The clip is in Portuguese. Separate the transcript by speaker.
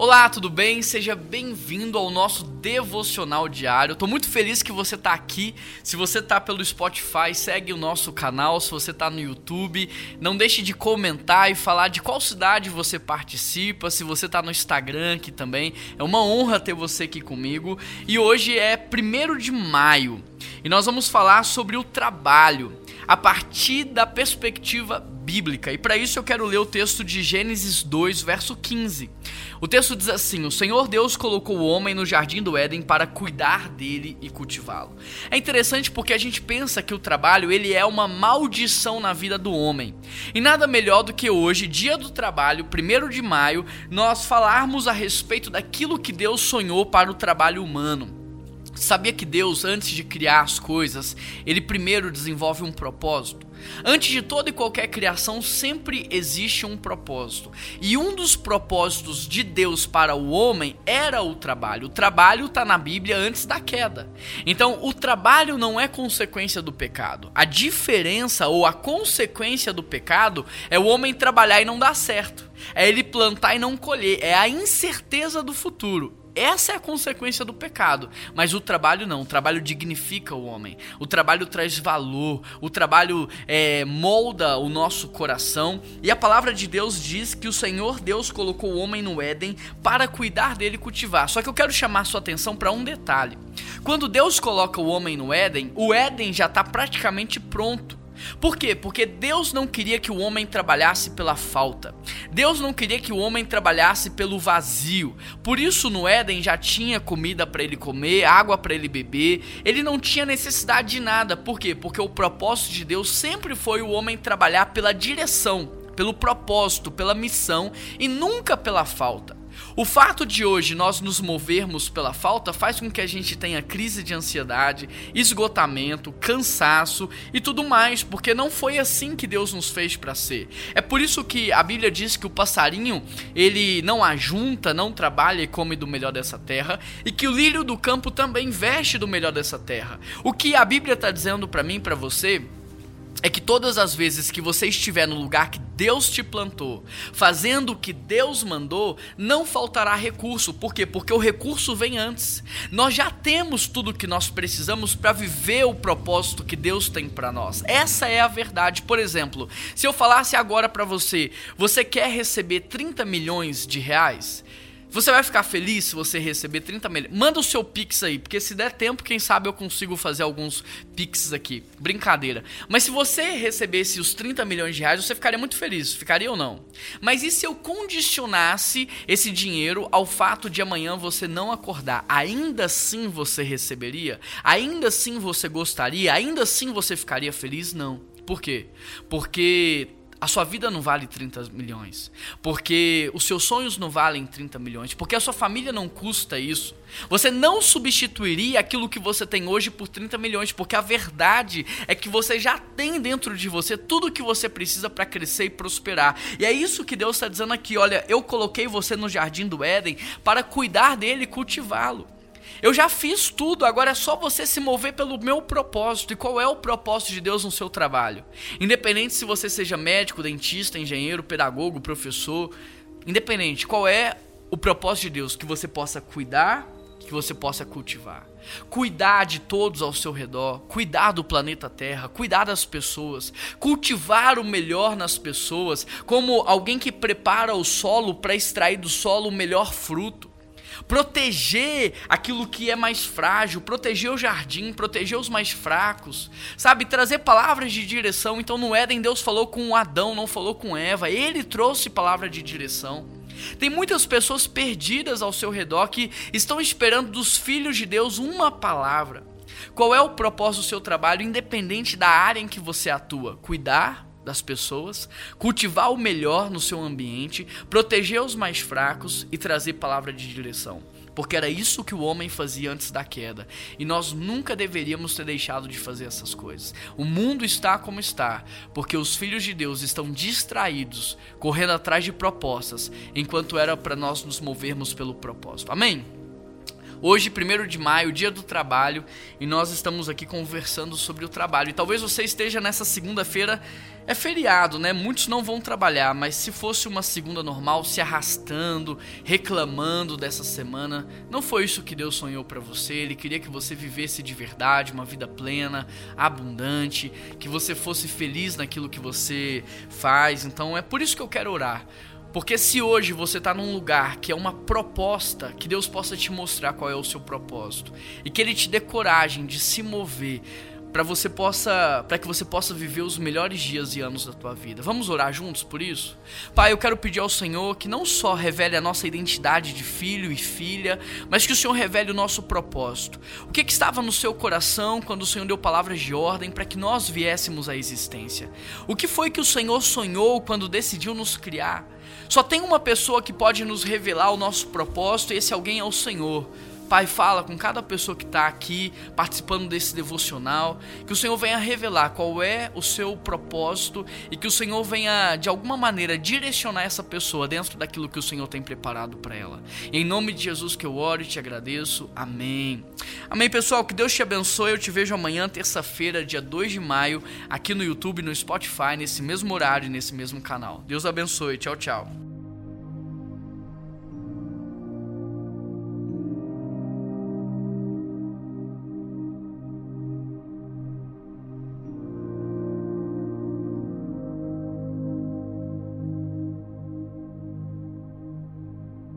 Speaker 1: Olá, tudo bem? Seja bem-vindo ao nosso devocional diário. Estou muito feliz que você está aqui. Se você está pelo Spotify, segue o nosso canal. Se você está no YouTube, não deixe de comentar e falar de qual cidade você participa. Se você está no Instagram aqui também, é uma honra ter você aqui comigo. E hoje é 1 de maio e nós vamos falar sobre o trabalho a partir da perspectiva bíblica. E para isso eu quero ler o texto de Gênesis 2, verso 15. O texto diz assim: O Senhor Deus colocou o homem no jardim do Éden para cuidar dele e cultivá-lo. É interessante porque a gente pensa que o trabalho ele é uma maldição na vida do homem. E nada melhor do que hoje, dia do trabalho, 1 de maio, nós falarmos a respeito daquilo que Deus sonhou para o trabalho humano. Sabia que Deus, antes de criar as coisas, ele primeiro desenvolve um propósito? Antes de toda e qualquer criação, sempre existe um propósito. E um dos propósitos de Deus para o homem era o trabalho. O trabalho está na Bíblia antes da queda. Então, o trabalho não é consequência do pecado. A diferença ou a consequência do pecado é o homem trabalhar e não dar certo. É ele plantar e não colher. É a incerteza do futuro. Essa é a consequência do pecado. Mas o trabalho não. O trabalho dignifica o homem. O trabalho traz valor. O trabalho é, molda o nosso coração. E a palavra de Deus diz que o Senhor Deus colocou o homem no Éden para cuidar dele e cultivar. Só que eu quero chamar sua atenção para um detalhe. Quando Deus coloca o homem no Éden, o Éden já está praticamente pronto. Por quê? Porque Deus não queria que o homem trabalhasse pela falta. Deus não queria que o homem trabalhasse pelo vazio. Por isso no Éden já tinha comida para ele comer, água para ele beber. Ele não tinha necessidade de nada. Por quê? Porque o propósito de Deus sempre foi o homem trabalhar pela direção, pelo propósito, pela missão e nunca pela falta. O fato de hoje nós nos movermos pela falta faz com que a gente tenha crise de ansiedade, esgotamento, cansaço e tudo mais, porque não foi assim que Deus nos fez para ser. É por isso que a Bíblia diz que o passarinho, ele não ajunta, não trabalha e come do melhor dessa terra, e que o lírio do campo também veste do melhor dessa terra. O que a Bíblia está dizendo para mim, para você, é que todas as vezes que você estiver no lugar que Deus te plantou, fazendo o que Deus mandou, não faltará recurso. Por quê? Porque o recurso vem antes. Nós já temos tudo o que nós precisamos para viver o propósito que Deus tem para nós. Essa é a verdade. Por exemplo, se eu falasse agora para você, você quer receber 30 milhões de reais? Você vai ficar feliz se você receber 30 milhões? Manda o seu Pix aí, porque se der tempo, quem sabe eu consigo fazer alguns Pix aqui. Brincadeira. Mas se você recebesse os 30 milhões de reais, você ficaria muito feliz. Ficaria ou não? Mas e se eu condicionasse esse dinheiro ao fato de amanhã você não acordar? Ainda assim você receberia? Ainda assim você gostaria? Ainda assim você ficaria feliz? Não. Por quê? Porque a sua vida não vale 30 milhões. Porque os seus sonhos não valem 30 milhões. Porque a sua família não custa isso. Você não substituiria aquilo que você tem hoje por 30 milhões. Porque a verdade é que você já tem dentro de você tudo o que você precisa para crescer e prosperar. E é isso que Deus está dizendo aqui. Olha, eu coloquei você no jardim do Éden para cuidar dele e cultivá-lo. Eu já fiz tudo, agora é só você se mover pelo meu propósito. E qual é o propósito de Deus no seu trabalho? Independente se você seja médico, dentista, engenheiro, pedagogo, professor, independente, qual é o propósito de Deus? Que você possa cuidar, que você possa cultivar. Cuidar de todos ao seu redor, cuidar do planeta Terra, cuidar das pessoas, cultivar o melhor nas pessoas, como alguém que prepara o solo para extrair do solo o melhor fruto proteger aquilo que é mais frágil, proteger o jardim, proteger os mais fracos, sabe? Trazer palavras de direção. Então no Éden Deus falou com Adão, não falou com Eva, ele trouxe palavra de direção. Tem muitas pessoas perdidas ao seu redor que estão esperando dos filhos de Deus uma palavra. Qual é o propósito do seu trabalho, independente da área em que você atua? Cuidar, das pessoas, cultivar o melhor no seu ambiente, proteger os mais fracos e trazer palavra de direção. Porque era isso que o homem fazia antes da queda. E nós nunca deveríamos ter deixado de fazer essas coisas. O mundo está como está, porque os filhos de Deus estão distraídos, correndo atrás de propostas, enquanto era para nós nos movermos pelo propósito. Amém? Hoje, 1 de maio, dia do trabalho, e nós estamos aqui conversando sobre o trabalho. E talvez você esteja nessa segunda-feira, é feriado, né? Muitos não vão trabalhar, mas se fosse uma segunda normal, se arrastando, reclamando dessa semana, não foi isso que Deus sonhou para você. Ele queria que você vivesse de verdade, uma vida plena, abundante, que você fosse feliz naquilo que você faz. Então é por isso que eu quero orar porque se hoje você está num lugar que é uma proposta, que Deus possa te mostrar qual é o seu propósito e que Ele te dê coragem de se mover para você possa, para que você possa viver os melhores dias e anos da tua vida. Vamos orar juntos por isso? Pai, eu quero pedir ao Senhor que não só revele a nossa identidade de filho e filha, mas que o Senhor revele o nosso propósito. O que, que estava no seu coração quando o Senhor deu palavras de ordem para que nós viéssemos à existência? O que foi que o Senhor sonhou quando decidiu nos criar? Só tem uma pessoa que pode nos revelar o nosso propósito, e esse alguém é o Senhor. Pai, fala com cada pessoa que está aqui participando desse devocional, que o Senhor venha revelar qual é o seu propósito e que o Senhor venha, de alguma maneira, direcionar essa pessoa dentro daquilo que o Senhor tem preparado para ela. Em nome de Jesus que eu oro e te agradeço. Amém. Amém, pessoal. Que Deus te abençoe. Eu te vejo amanhã, terça-feira, dia 2 de maio, aqui no YouTube, no Spotify, nesse mesmo horário, nesse mesmo canal. Deus abençoe. Tchau, tchau.